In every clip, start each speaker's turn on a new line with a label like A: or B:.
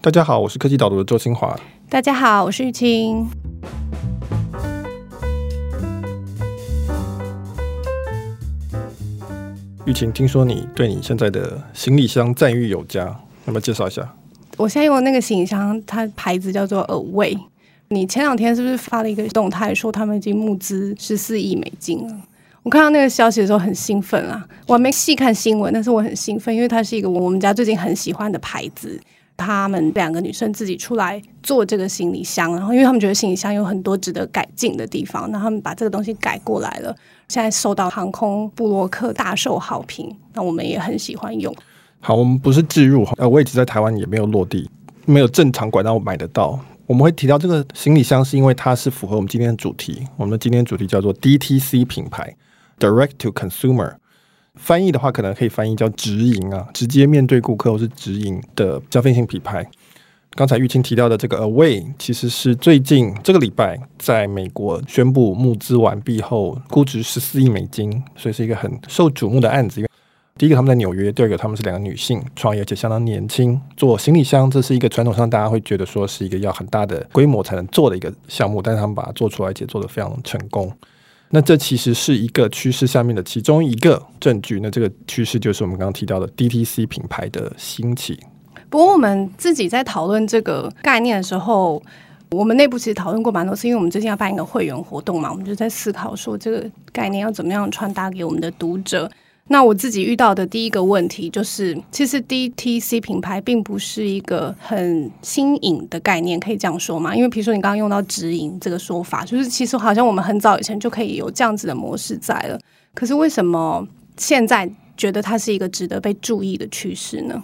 A: 大家好，我是科技导读的周清华。
B: 大家好，我是玉清。
A: 玉清，听说你对你现在的行李箱赞誉有加，要不要介绍一下？
B: 我现在用的那个行李箱，它牌子叫做 Away。你前两天是不是发了一个动态，说他们已经募资十四亿美金了？我看到那个消息的时候很兴奋啊！我还没细看新闻，但是我很兴奋，因为它是一个我们家最近很喜欢的牌子。他们两个女生自己出来做这个行李箱，然后因为他们觉得行李箱有很多值得改进的地方，那他们把这个东西改过来了，现在受到航空部落客大受好评，那我们也很喜欢用。
A: 好，我们不是置入，呃，我一直在台湾也没有落地，没有正常管道买得到。我们会提到这个行李箱，是因为它是符合我们今天的主题。我们今天主题叫做 DTC 品牌，Direct to Consumer。翻译的话，可能可以翻译叫直营啊，直接面对顾客或是直营的消费性品牌。刚才玉清提到的这个 Away，其实是最近这个礼拜在美国宣布募资完毕后，估值十四亿美金，所以是一个很受瞩目的案子。因为第一个他们在纽约，第二个他们是两个女性创业，且相当年轻，做行李箱，这是一个传统上大家会觉得说是一个要很大的规模才能做的一个项目，但是他们把它做出来，且做得非常成功。那这其实是一个趋势下面的其中一个证据。那这个趋势就是我们刚刚提到的 DTC 品牌的兴起。
B: 不过我们自己在讨论这个概念的时候，我们内部其实讨论过蛮多次，因为我们最近要办一个会员活动嘛，我们就在思考说这个概念要怎么样传达给我们的读者。那我自己遇到的第一个问题就是，其实 DTC 品牌并不是一个很新颖的概念，可以这样说吗？因为比如说你刚刚用到直营这个说法，就是其实好像我们很早以前就可以有这样子的模式在了。可是为什么现在觉得它是一个值得被注意的趋势呢？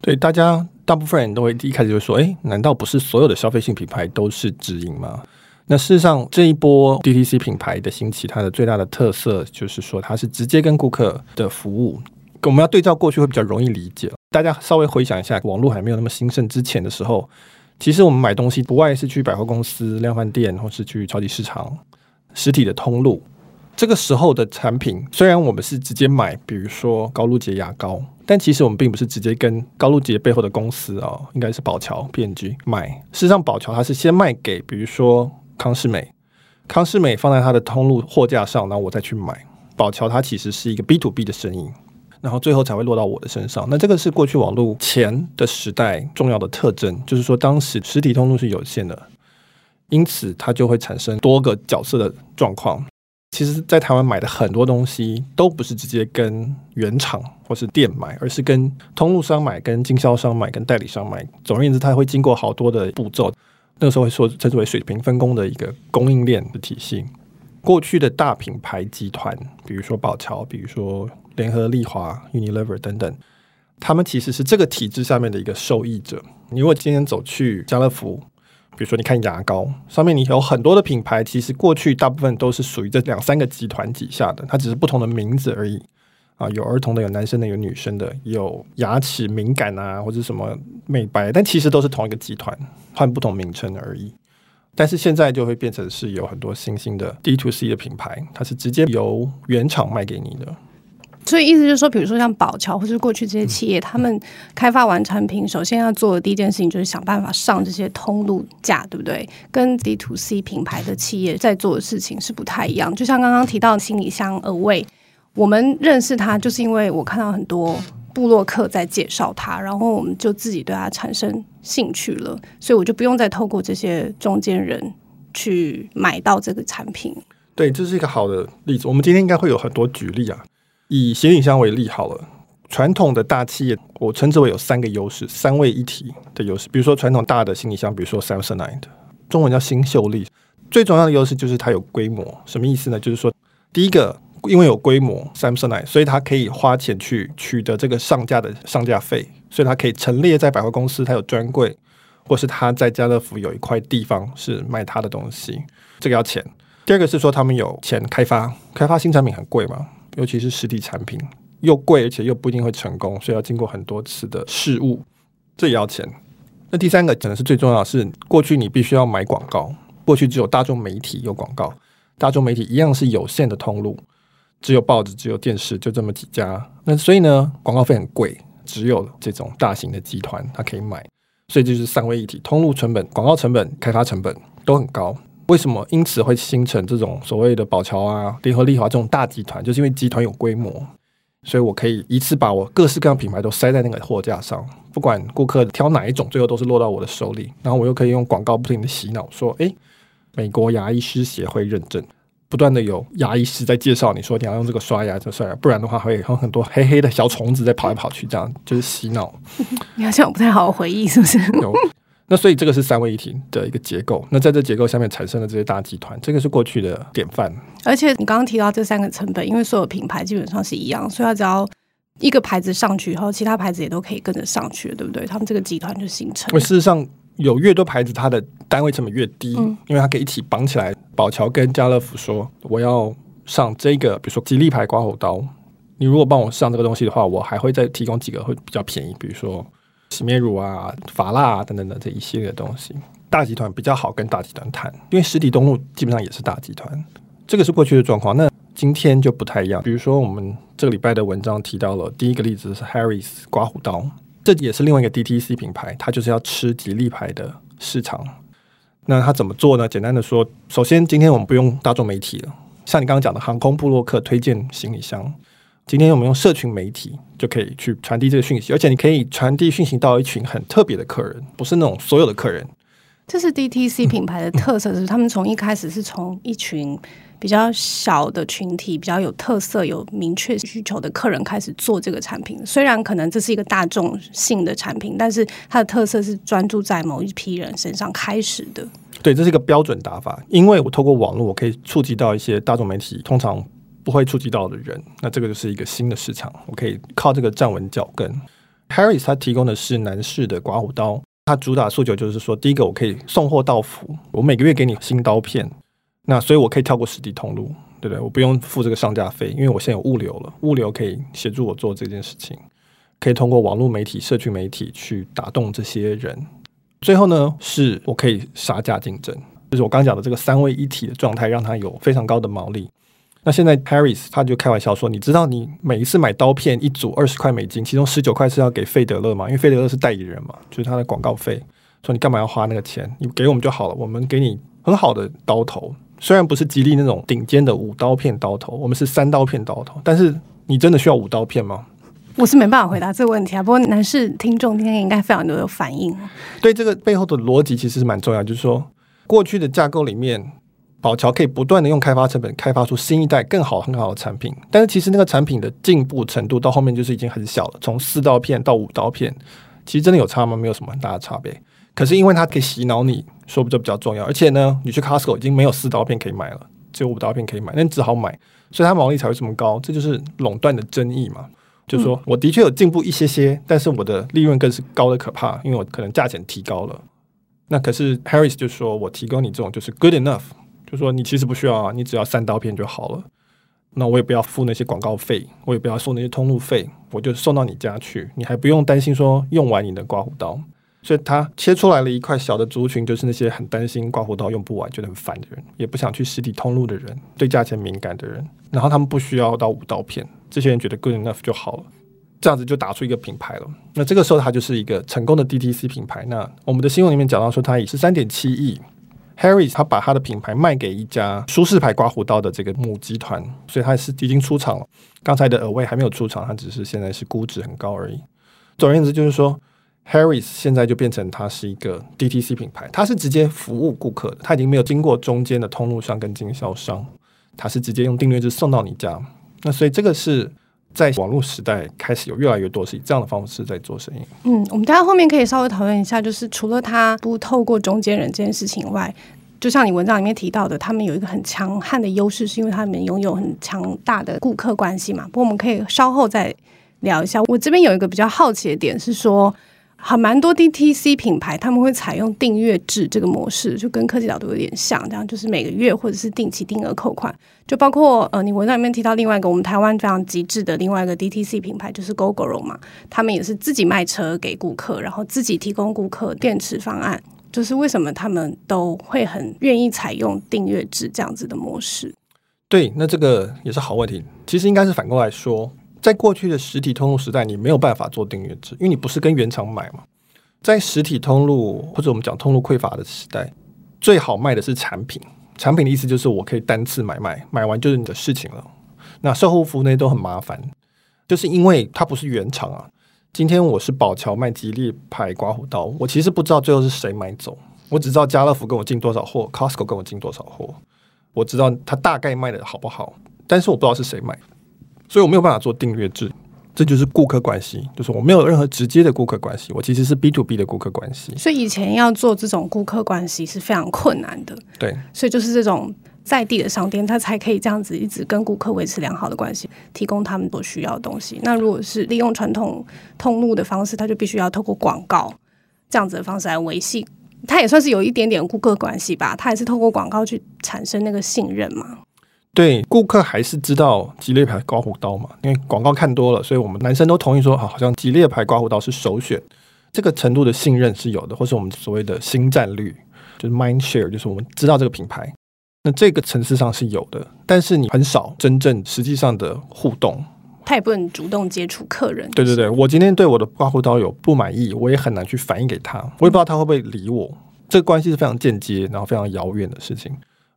A: 对，大家大部分人都会一开始就说：“诶，难道不是所有的消费性品牌都是直营吗？”那事实上，这一波 DTC 品牌的兴起，它的最大的特色就是说，它是直接跟顾客的服务。我们要对照过去会比较容易理解。大家稍微回想一下，网络还没有那么兴盛之前的时候，其实我们买东西不外是去百货公司、量贩店，或是去超级市场、实体的通路。这个时候的产品，虽然我们是直接买，比如说高露洁牙膏，但其实我们并不是直接跟高露洁背后的公司哦，应该是宝侨 P&G 买。事实上，宝侨它是先卖给，比如说。康是美，康是美放在它的通路货架上，然后我再去买。宝桥它其实是一个 B to B 的生意，然后最后才会落到我的身上。那这个是过去网络前的时代重要的特征，就是说当时实体通路是有限的，因此它就会产生多个角色的状况。其实，在台湾买的很多东西都不是直接跟原厂或是店买，而是跟通路商买、跟经销商买、跟代理商买。总而言之，它会经过好多的步骤。那个时候会说称之为水平分工的一个供应链的体系。过去的大品牌集团，比如说宝桥，比如说联合利华、Unilever 等等，他们其实是这个体制下面的一个受益者。你如果今天走去家乐福，比如说你看牙膏上面，你有很多的品牌，其实过去大部分都是属于这两三个集团底下的，它只是不同的名字而已。啊，有儿童的，有男生的，有女生的，有牙齿敏感啊，或者什么美白，但其实都是同一个集团，换不同名称而已。但是现在就会变成是有很多新兴的 D to C 的品牌，它是直接由原厂卖给你的。
B: 所以意思就是说，比如说像宝桥或者过去这些企业，嗯、他们开发完产品，首先要做的第一件事情就是想办法上这些通路架，对不对？跟 D to C 品牌的企业在做的事情是不太一样。就像刚刚提到的行李箱 Away。我们认识他，就是因为我看到很多部落客在介绍他，然后我们就自己对他产生兴趣了，所以我就不用再透过这些中间人去买到这个产品。
A: 对，这是一个好的例子。我们今天应该会有很多举例啊。以行李箱为例好了，传统的大企业，我称之为有三个优势，三位一体的优势。比如说传统大的行李箱，比如说 Samsonite，中文叫新秀丽，最重要的优势就是它有规模。什么意思呢？就是说第一个。因为有规模，Samsonite，所以他可以花钱去取得这个上架的上架费，所以他可以陈列在百货公司，他有专柜，或是他在家乐福有一块地方是卖他的东西，这个要钱。第二个是说他们有钱开发，开发新产品很贵嘛，尤其是实体产品又贵，而且又不一定会成功，所以要经过很多次的试误，这也要钱。那第三个可能是最重要的是，过去你必须要买广告，过去只有大众媒体有广告，大众媒体一样是有限的通路。只有报纸，只有电视，就这么几家。那所以呢，广告费很贵，只有这种大型的集团它可以买。所以这就是三位一体，通路成本、广告成本、开发成本都很高。为什么？因此会形成这种所谓的宝桥啊、联合利华这种大集团，就是因为集团有规模，所以我可以一次把我各式各样品牌都塞在那个货架上，不管顾客挑哪一种，最后都是落到我的手里。然后我又可以用广告不停的洗脑，说：“诶，美国牙医师协会认证。”不断的有牙医师在介绍，你说你要用这个刷牙就刷牙，不然的话会有很多黑黑的小虫子在跑来跑去，这样就是洗脑。
B: 你好像不太好回忆，是不是？
A: 有。那所以这个是三位一体的一个结构。那在这结构下面产生了这些大集团，这个是过去的典范。
B: 而且你刚刚提到这三个成本，因为所有品牌基本上是一样，所以它只要一个牌子上去以后，其他牌子也都可以跟着上去，对不对？他们这个集团就形成。
A: 事实上。有越多牌子，它的单位成本越低，嗯、因为它可以一起绑起来。宝乔跟家乐福说：“我要上这个，比如说吉利牌刮胡刀，你如果帮我上这个东西的话，我还会再提供几个会比较便宜，比如说洗面乳啊、发蜡啊等等的这一系列的东西。大集团比较好跟大集团谈，因为实体东路基本上也是大集团。这个是过去的状况，那今天就不太一样。比如说我们这个礼拜的文章提到了第一个例子是 Harry's 刮胡刀。”这也是另外一个 DTC 品牌，它就是要吃吉利牌的市场。那它怎么做呢？简单的说，首先今天我们不用大众媒体了，像你刚刚讲的航空部落客推荐行李箱，今天我们用社群媒体就可以去传递这个讯息，而且你可以传递讯息到一群很特别的客人，不是那种所有的客人。
B: 这是 DTC 品牌的特色，是他们从一开始是从一群。比较小的群体，比较有特色、有明确需求的客人开始做这个产品。虽然可能这是一个大众性的产品，但是它的特色是专注在某一批人身上开始的。
A: 对，这是一个标准打法。因为我透过网络，我可以触及到一些大众媒体通常不会触及到的人。那这个就是一个新的市场，我可以靠这个站稳脚跟。Harry's 它提供的是男士的刮胡刀，它主打诉求就是说，第一个我可以送货到府，我每个月给你新刀片。那所以，我可以跳过实体通路，对不对？我不用付这个上架费，因为我现在有物流了，物流可以协助我做这件事情，可以通过网络媒体、社区媒体去打动这些人。最后呢，是我可以杀价竞争，就是我刚讲的这个三位一体的状态，让它有非常高的毛利。那现在 Harry's 他就开玩笑说：“你知道，你每一次买刀片一组二十块美金，其中十九块是要给费德勒嘛？因为费德勒是代理人嘛，就是他的广告费。说你干嘛要花那个钱？你给我们就好了，我们给你很好的刀头。”虽然不是吉利那种顶尖的五刀片刀头，我们是三刀片刀头，但是你真的需要五刀片吗？
B: 我是没办法回答这个问题啊。不过男士听众今天应该非常的有反应。
A: 对这个背后的逻辑其实是蛮重要，就是说过去的架构里面，宝乔可以不断的用开发成本开发出新一代更好很好的产品，但是其实那个产品的进步程度到后面就是已经很小了，从四刀片到五刀片，其实真的有差吗？没有什么很大的差别。可是因为它可以洗脑你，说不就比较重要。而且呢，你去 Costco 已经没有四刀片可以买了，只有五刀片可以买，那你只好买，所以它毛利才会这么高。这就是垄断的争议嘛。就是说我的确有进步一些些，但是我的利润更是高的可怕，因为我可能价钱提高了。那可是 Harris 就说我提供你这种就是 good enough，就说你其实不需要啊，你只要三刀片就好了。那我也不要付那些广告费，我也不要收那些通路费，我就送到你家去，你还不用担心说用完你的刮胡刀。所以他切出来了一块小的族群，就是那些很担心刮胡刀用不完，觉得很烦的人，也不想去实体通路的人，对价钱敏感的人。然后他们不需要到五刀片，这些人觉得 good enough 就好了，这样子就打出一个品牌了。那这个时候他就是一个成功的 DTC 品牌。那我们的新闻里面讲到说，他以十三点七亿，Harry's 他把他的品牌卖给一家舒适牌刮胡刀的这个母集团，所以他是已经出场了。刚才的 Away 还没有出场，他只是现在是估值很高而已。总而言之，就是说。Harry's 现在就变成它是一个 DTC 品牌，它是直接服务顾客的，它已经没有经过中间的通路商跟经销商，它是直接用订阅制送到你家。那所以这个是在网络时代开始有越来越多是以这样的方式在做生意。
B: 嗯，我们大家后面可以稍微讨论一下，就是除了他不透过中间人这件事情外，就像你文章里面提到的，他们有一个很强悍的优势，是因为他们拥有很强大的顾客关系嘛。不过我们可以稍后再聊一下。我这边有一个比较好奇的点是说。好蛮多 DTC 品牌，他们会采用订阅制这个模式，就跟科技角度有点像，这样就是每个月或者是定期定额扣款。就包括呃，你文章里面提到另外一个我们台湾非常极致的另外一个 DTC 品牌，就是 Gogoro 嘛，他们也是自己卖车给顾客，然后自己提供顾客电池方案。就是为什么他们都会很愿意采用订阅制这样子的模式？
A: 对，那这个也是好问题。其实应该是反过来说。在过去的实体通路时代，你没有办法做订阅制，因为你不是跟原厂买嘛。在实体通路或者我们讲通路匮乏的时代，最好卖的是产品。产品的意思就是我可以单次买卖，买完就是你的事情了。那售后服务那些都很麻烦，就是因为它不是原厂啊。今天我是宝桥卖吉利牌刮胡刀，我其实不知道最后是谁买走，我只知道家乐福跟我进多少货，Costco 跟我进多少货，我知道它大概卖的好不好，但是我不知道是谁买，所以我没有办法做订阅制。这就是顾客关系，就是我没有任何直接的顾客关系，我其实是 B to B 的顾客关系。
B: 所以以前要做这种顾客关系是非常困难的。
A: 对，
B: 所以就是这种在地的商店，它才可以这样子一直跟顾客维持良好的关系，提供他们所需要的东西。那如果是利用传统通路的方式，它就必须要透过广告这样子的方式来维系，它也算是有一点点顾客关系吧。它也是透过广告去产生那个信任嘛。
A: 对，顾客还是知道吉列牌刮胡刀嘛，因为广告看多了，所以我们男生都同意说，好像吉列牌刮胡刀是首选。这个程度的信任是有的，或是我们所谓的新战率，就是 mind share，就是我们知道这个品牌，那这个层次上是有的，但是你很少真正实际上的互动，
B: 他也不能主动接触客人。
A: 对对对，我今天对我的刮胡刀有不满意，我也很难去反映给他，我也不知道他会不会理我。这个关系是非常间接，然后非常遥远的事情。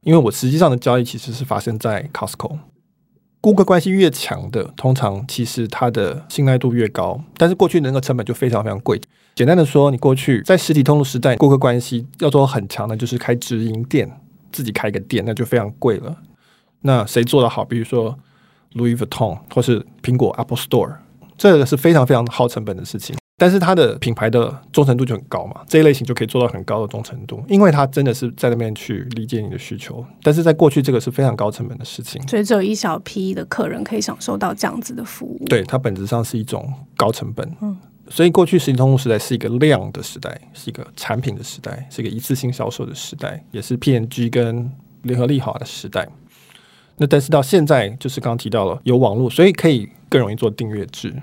A: 因为我实际上的交易其实是发生在 Costco，顾客关系越强的，通常其实它的信赖度越高。但是过去的那个成本就非常非常贵。简单的说，你过去在实体通路时代，顾客关系要做很强的，就是开直营店，自己开一个店，那就非常贵了。那谁做得好？比如说 Louis Vuitton 或是苹果 Apple Store，这个是非常非常耗成本的事情。但是它的品牌的忠诚度就很高嘛，这一类型就可以做到很高的忠诚度，因为它真的是在那边去理解你的需求。但是在过去，这个是非常高成本的事情，
B: 所以只有一小批的客人可以享受到这样子的服务。
A: 对，它本质上是一种高成本。嗯，所以过去实体通路时代是一个量的时代，是一个产品的时代，是一个一次性销售的时代，也是 PNG 跟联合利华的时代。那但是到现在，就是刚刚提到了有网络，所以可以更容易做订阅制。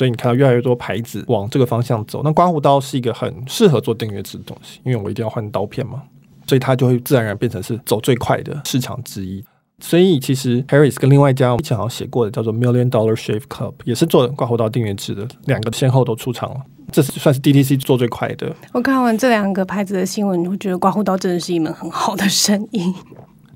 A: 所以你看到越来越多牌子往这个方向走，那刮胡刀是一个很适合做订阅制的东西，因为我一定要换刀片嘛，所以它就会自然而然变成是走最快的市场之一。所以其实 Harris 跟另外一家我以前好像写过的叫做 Million Dollar Shave Club 也是做刮胡刀订阅制的，两个先后都出场了，这是算是 DTC 做最快的。
B: 我看完这两个牌子的新闻，你会觉得刮胡刀真的是一门很好的生意。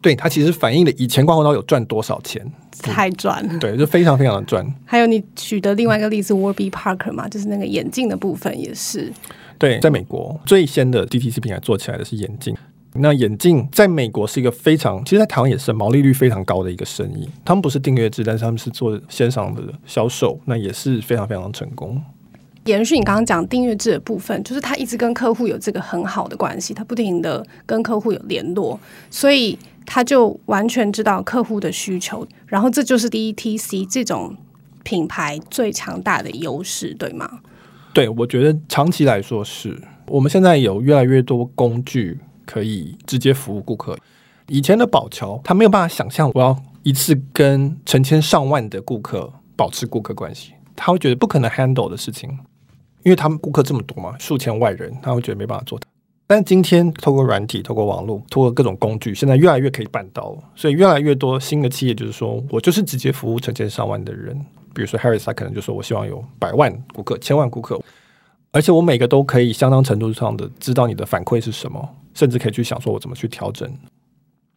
A: 对，它其实反映了以前刮胡刀有赚多少钱，
B: 太赚了，
A: 对，就非常非常的赚。
B: 还有你举的另外一个例子，Warby Parker 嘛，就是那个眼镜的部分也是。
A: 对，在美国最先的 DTC 品牌做起来的是眼镜，那眼镜在美国是一个非常，其实，在台湾也是毛利率非常高的一个生意。他们不是订阅制，但是他们是做线上的销售，那也是非常非常成功。
B: 延续你刚刚讲订阅制的部分，就是他一直跟客户有这个很好的关系，他不停的跟客户有联络，所以他就完全知道客户的需求，然后这就是 DTC 这种品牌最强大的优势，对吗？
A: 对，我觉得长期来说是。我们现在有越来越多工具可以直接服务顾客。以前的宝桥，他没有办法想象我要一次跟成千上万的顾客保持顾客关系，他会觉得不可能 handle 的事情。因为他们顾客这么多嘛，数千万人，他会觉得没办法做到。但今天透过软体、透过网络、透过各种工具，现在越来越可以办到。所以越来越多新的企业就是说我就是直接服务成千上万的人。比如说 Harris，他可能就说我希望有百万顾客、千万顾客，而且我每个都可以相当程度上的知道你的反馈是什么，甚至可以去想说我怎么去调整。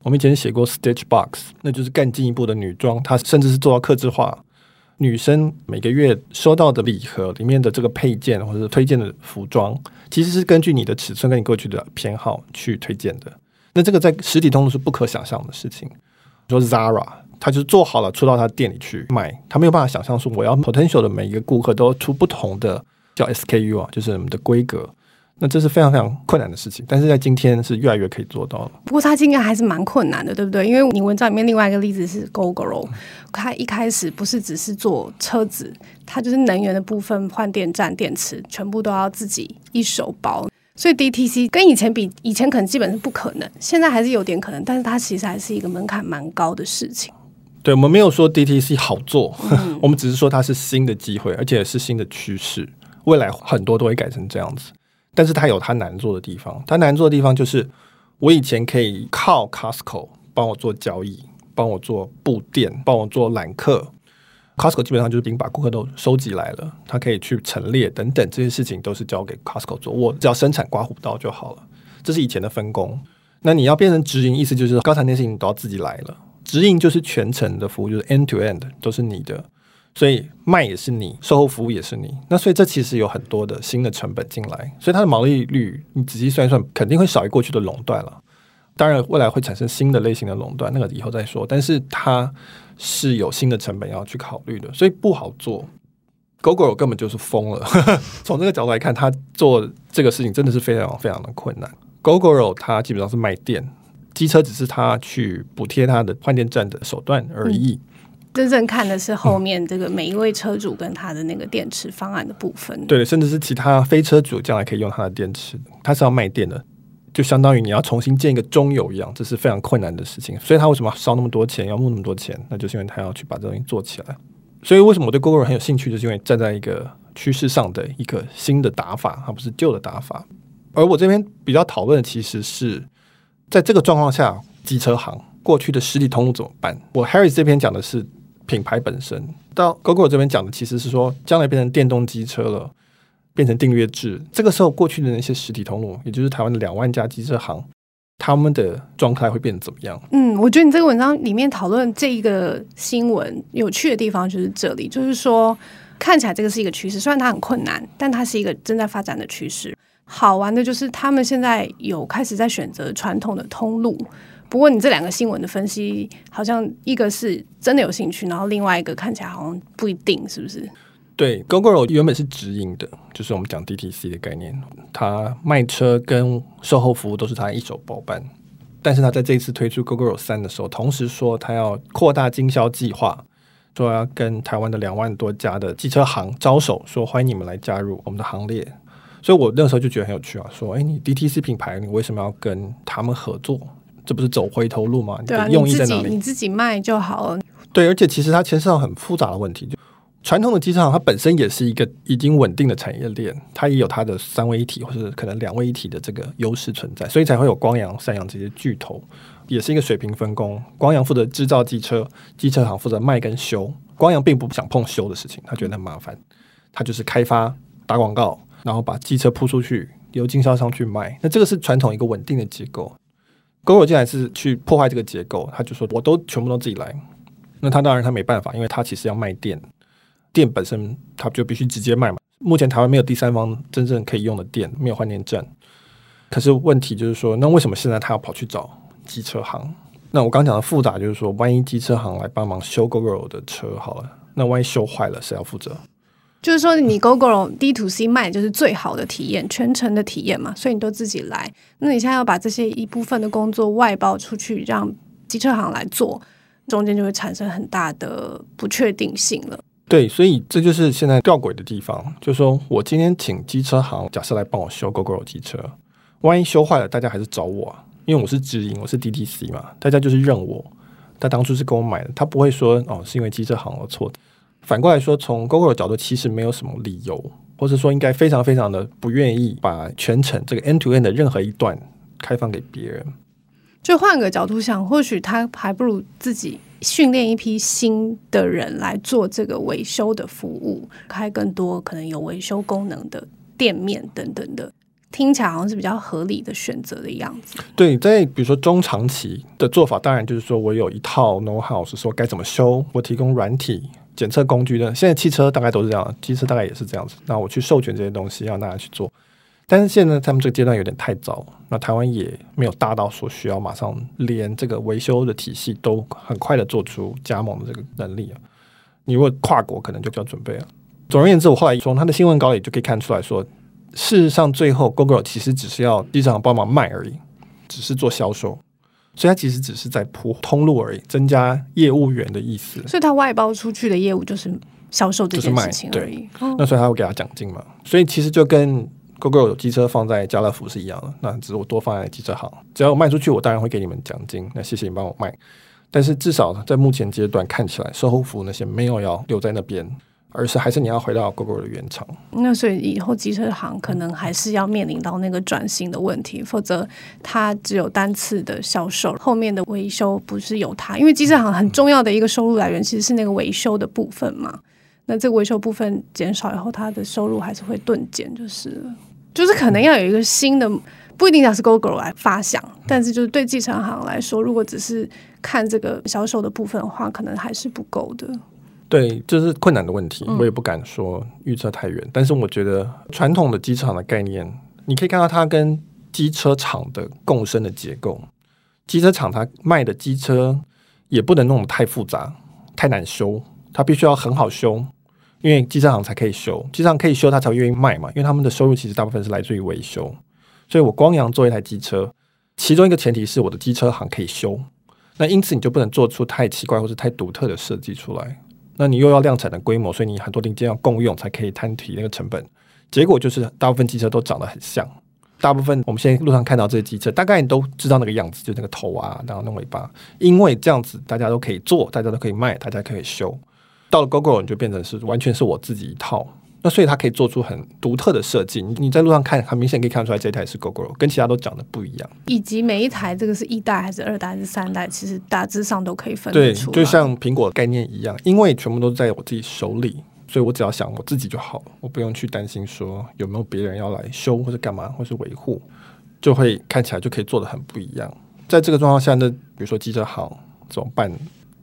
A: 我们以前写过 Stitch Box，那就是更进一步的女装，它甚至是做到客制化。女生每个月收到的礼盒里面的这个配件或者是推荐的服装，其实是根据你的尺寸跟你过去的偏好去推荐的。那这个在实体通路是不可想象的事情。说 Zara，他就是做好了出到他店里去卖，他没有办法想象说我要 potential 的每一个顾客都出不同的叫 SKU 啊，就是我们的规格。那这是非常非常困难的事情，但是在今天是越来越可以做到了。
B: 不过它今天还是蛮困难的，对不对？因为你文章里面另外一个例子是 Gogoro，它一开始不是只是做车子，它就是能源的部分，换电站、电池全部都要自己一手包。所以 DTC 跟以前比，以前可能基本是不可能，现在还是有点可能，但是它其实还是一个门槛蛮高的事情。
A: 对，我们没有说 DTC 好做，嗯、我们只是说它是新的机会，而且是新的趋势，未来很多都会改成这样子。但是它有它难做的地方，它难做的地方就是，我以前可以靠 Costco 帮我做交易，帮我做布店，帮我做揽客，Costco 基本上就是已经把顾客都收集来了，它可以去陈列等等这些事情都是交给 Costco 做，我只要生产刮胡刀就好了。这是以前的分工。那你要变成直营，意思就是刚才那些事情都要自己来了。直营就是全程的服务，就是 end to end 都是你的，所以卖也是你，售后服务也是你。那所以这其实有很多的新的成本进来，所以它的毛利率你仔细算一算，肯定会少于过去的垄断了。当然未来会产生新的类型的垄断，那个以后再说。但是它是有新的成本要去考虑的，所以不好做。Gogoro 根本就是疯了，从这个角度来看，他做这个事情真的是非常非常的困难。Gogoro 它基本上是卖电，机车只是它去补贴它的换电站的手段而已。
B: 真正看的是后面这个每一位车主跟他的那个电池方案的部分。
A: 对，甚至是其他非车主将来可以用他的电池，他是要卖电的，就相当于你要重新建一个中油一样，这是非常困难的事情。所以他为什么烧那么多钱，要募那么多钱？那就是因为他要去把这东西做起来。所以为什么我对 Gogoro 很有兴趣，就是因为站在一个趋势上的一个新的打法，而不是旧的打法。而我这边比较讨论的其实是，在这个状况下，机车行过去的实体通路怎么办？我 Harry 这边讲的是品牌本身，到 GoGo 这边讲的其实是说，将来变成电动机车了，变成订阅制。这个时候，过去的那些实体通路，也就是台湾的两万家机车行，他们的状态会变得怎么样？
B: 嗯，我觉得你这个文章里面讨论这一个新闻有趣的地方就是这里，就是说看起来这个是一个趋势，虽然它很困难，但它是一个正在发展的趋势。好玩的就是，他们现在有开始在选择传统的通路。不过，你这两个新闻的分析，好像一个是真的有兴趣，然后另外一个看起来好像不一定，是不是？
A: 对，Gogoro 原本是直营的，就是我们讲 DTC 的概念，他卖车跟售后服务都是他一手包办。但是他在这一次推出 Gogoro 三的时候，同时说他要扩大经销计划，说要跟台湾的两万多家的机车行招手，说欢迎你们来加入我们的行列。所以我那时候就觉得很有趣啊，说，哎，你 DTC 品牌，你为什么要跟他们合作？这不是走回头路吗？
B: 对啊，
A: 用意在哪里？
B: 你自己你自己卖就好了。
A: 对，而且其实它牵涉到很复杂的问题。就传统的机车行，它本身也是一个已经稳定的产业链，它也有它的三位一体或者可能两位一体的这个优势存在，所以才会有光阳、三阳这些巨头，也是一个水平分工。光阳负责制造机车，机车行负责卖跟修。光阳并不想碰修的事情，他觉得很麻烦，他就是开发、打广告。然后把机车铺出去，由经销商去卖。那这个是传统一个稳定的结构。Gogoro 进来是去破坏这个结构，他就说我都全部都自己来。那他当然他没办法，因为他其实要卖电，电本身他就必须直接卖嘛。目前台湾没有第三方真正可以用的电，没有换电站。可是问题就是说，那为什么现在他要跑去找机车行？那我刚讲的复杂就是说，万一机车行来帮忙修 Gogoro 的车好了，那万一修坏了，谁要负责？
B: 就是说，你 GoGo D to C 卖就是最好的体验，全程的体验嘛，所以你都自己来。那你现在要把这些一部分的工作外包出去，让机车行来做，中间就会产生很大的不确定性了。
A: 对，所以这就是现在吊诡的地方。就是说我今天请机车行，假设来帮我修 GoGo 机车，万一修坏了，大家还是找我啊，因为我是直营，我是 DTC 嘛，大家就是认我。他当初是跟我买的，他不会说哦，是因为机车行的错的。反过来说，从 Gogoro 的角度，其实没有什么理由，或者说应该非常非常的不愿意把全程这个 end to end 的任何一段开放给别人。
B: 就换个角度想，或许他还不如自己训练一批新的人来做这个维修的服务，开更多可能有维修功能的店面等等的，听起来好像是比较合理的选择的样子。
A: 对，在比如说中长期的做法，当然就是说我有一套 know how，是说该怎么修，我提供软体。检测工具的，现在汽车大概都是这样，机车大概也是这样子。那我去授权这些东西，让大家去做。但是现在他们这个阶段有点太早，那台湾也没有大到说需要马上连这个维修的体系都很快的做出加盟的这个能力啊。你如果跨国，可能就比较准备了。总而言之，我后来从他的新闻稿里就可以看出来说，事实上最后 Gogoro 其实只是要机场帮忙卖而已，只是做销售。所以它其实只是在铺通路而已，增加业务员的意思。
B: 所以它外包出去的业务就是销售这件事情而已。
A: 对，那所以他会给他奖金嘛？所以其实就跟 Gogoro 有机车放在家乐福是一样的，那只是我多放在机车行，只要我卖出去，我当然会给你们奖金。那谢谢你帮我卖。但是至少在目前阶段看起来，售后服务那些没有要留在那边，而是还是你要回到 Gogoro 的原厂。
B: 那所以以后机车行可能还是要面临到那个转型的问题，否则它只有单次的销售，后面的维修不是由它，因为机车行很重要的一个收入来源其实是那个维修的部分嘛。那这个维修部分减少以后，它的收入还是会顿减，就是就是可能要有一个新的，不一定要是 Gogoro 来发想，但是就是对机车行来说，如果只是看这个销售的部分的话，可能还是不够的。
A: 对，这是困难的问题，我也不敢说预测太远。嗯、但是我觉得传统的机车厂的概念，你可以看到它跟机车厂的共生的结构。机车厂它卖的机车也不能弄得太复杂、太难修，它必须要很好修，因为机车厂才可以修，机车厂可以修，它才会愿意卖嘛。因为他们的收入其实大部分是来自于维修，所以我光阳做一台机车，其中一个前提是我的机车行可以修，那因此你就不能做出太奇怪或是太独特的设计出来。那你又要量产的规模，所以你很多零件要共用才可以摊提那个成本。结果就是大部分机车都长得很像，大部分我们现在路上看到这些机车，大概你都知道那个样子，就那个头啊，然后那尾巴。因为这样子大家都可以做，大家都可以卖，大家可以修。到了 Gogoro 你就变成是完全是我自己一套。那所以它可以做出很独特的设计，你你在路上看，很明显可以看出来这台是 Gogoro，跟其他都长得不一样。
B: 以及每一台这个是一代还是二代还是三代，其实大致上都可以分得出来。
A: 对，就像苹果概念一样，因为全部都在我自己手里，所以我只要想我自己就好了，我不用去担心说有没有别人要来修或者干嘛或是维护，就会看起来就可以做的很不一样。在这个状况下，那比如说机车行怎么办？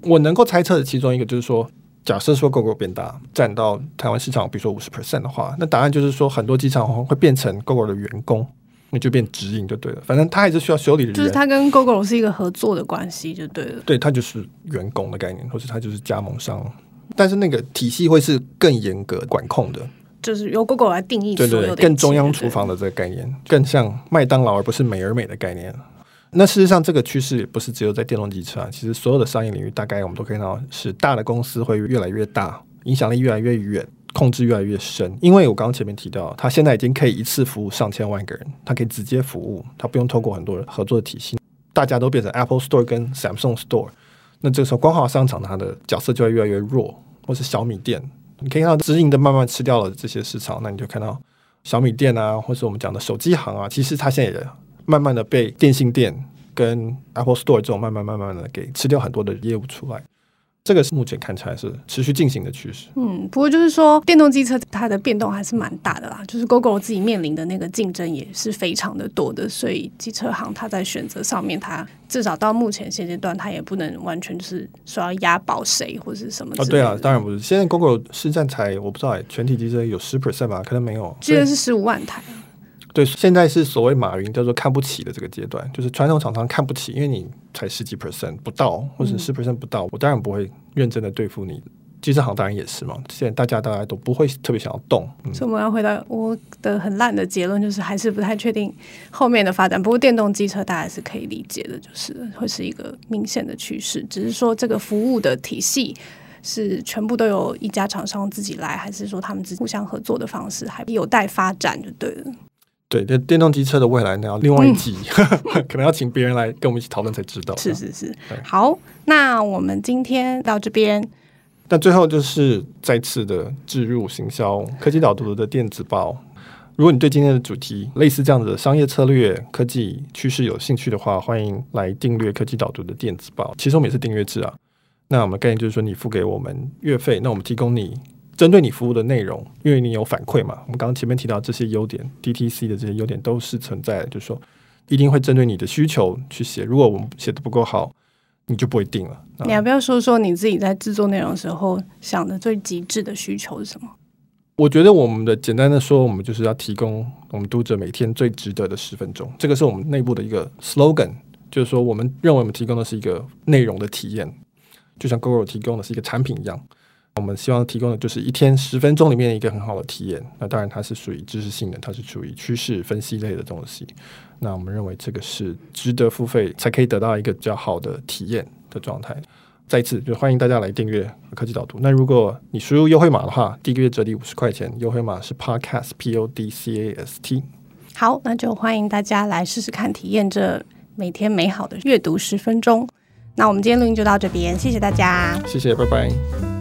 A: 我能够猜测的其中一个就是说。假设说 Gogoro 变大，占到台湾市场，比如说五十 percent 的话，那答案就是说很多机场会变成 Gogoro 的员工，那就变直营就对了。反正他还是需要修理的人，
B: 就是他跟 Gogoro 是一个合作的关系就对了。
A: 对，他就是员工的概念，或者他就是加盟商，但是那个体系会是更严格管控的，
B: 就是由 Gogoro 来定义。对对对，
A: 更中央厨房的这个概念，更像麦当劳而不是美而美的概念。那事实上，这个趋势不是只有在电动机车啊，其实所有的商业领域，大概我们都可以看到，是大的公司会越来越大，影响力越来越远，控制越来越深。因为我刚刚前面提到，它现在已经可以一次服务上千万个人，它可以直接服务，它不用透过很多人合作的体系，大家都变成 Apple Store 跟 Samsung Store。那这个时候，光华商场它的角色就会越来越弱，或是小米店，你可以看到直营的慢慢吃掉了这些市场，那你就看到小米店啊，或是我们讲的手机行啊，其实它现在也。慢慢的被电信店跟 Apple Store 这种慢慢慢慢的给吃掉很多的业务出来，这个是目前看起来是持续进行的趋势。
B: 嗯，不过就是说电动机车它的变动还是蛮大的啦，就是 Gogoro 自己面临的那个竞争也是非常的多的，所以机车行它在选择上面，它至少到目前现阶段，它也不能完全就是说要押宝谁或是什么。
A: 哦，对啊，当然不是。现在 Google 市占才我不知道哎，全体机车有十 percent 吧？可能没有，
B: 记得是十五万台。
A: 对，现在是所谓马云叫做看不起的这个阶段，就是传统厂商看不起，因为你才十几 percent 不到，或者十 percent 不到，我当然不会认真的对付你。机车行当然也是嘛，现在大家大家都不会特别想要动。嗯、
B: 所以我们要回到我的很烂的结论，就是还是不太确定后面的发展。不过电动机车大家是可以理解的，就是会是一个明显的趋势，只是说这个服务的体系是全部都由一家厂商自己来，还是说他们自己互相合作的方式还有待发展，就对了。
A: 对，电电动机车的未来，那要另外一集，嗯、可能要请别人来跟我们一起讨论才知道。
B: 是是是，好，那我们今天到这边。
A: 那最后就是再次的置入行销科技导读的电子报。如果你对今天的主题类似这样子的商业策略、科技趋势有兴趣的话，欢迎来订阅科技导读的电子报。其实我们也是订阅制啊。那我们概念就是说，你付给我们月费，那我们提供你。针对你服务的内容，因为你有反馈嘛，我们刚刚前面提到这些优点，DTC 的这些优点都是存在的，就是说一定会针对你的需求去写。如果我们写的不够好，你就不会定了。
B: 你要不要说说你自己在制作内容的时候想的最极致的需求是什么？
A: 我觉得我们的简单的说，我们就是要提供我们读者每天最值得的十分钟，这个是我们内部的一个 slogan，就是说我们认为我们提供的是一个内容的体验，就像 Gogoro 提供的是一个产品一样。我们希望提供的就是一天十分钟里面一个很好的体验。那当然，它是属于知识性的，它是属于趋势分析类的东西。那我们认为这个是值得付费才可以得到一个比较好的体验的状态。再一次，就欢迎大家来订阅科技导读。那如果你输入优惠码的话，第一个月折抵五十块钱，优惠码是 Podcast P O D C A S T。
B: 好，那就欢迎大家来试试看，体验这每天美好的阅读十分钟。那我们今天录音就到这边，谢谢大家，
A: 谢谢，拜拜。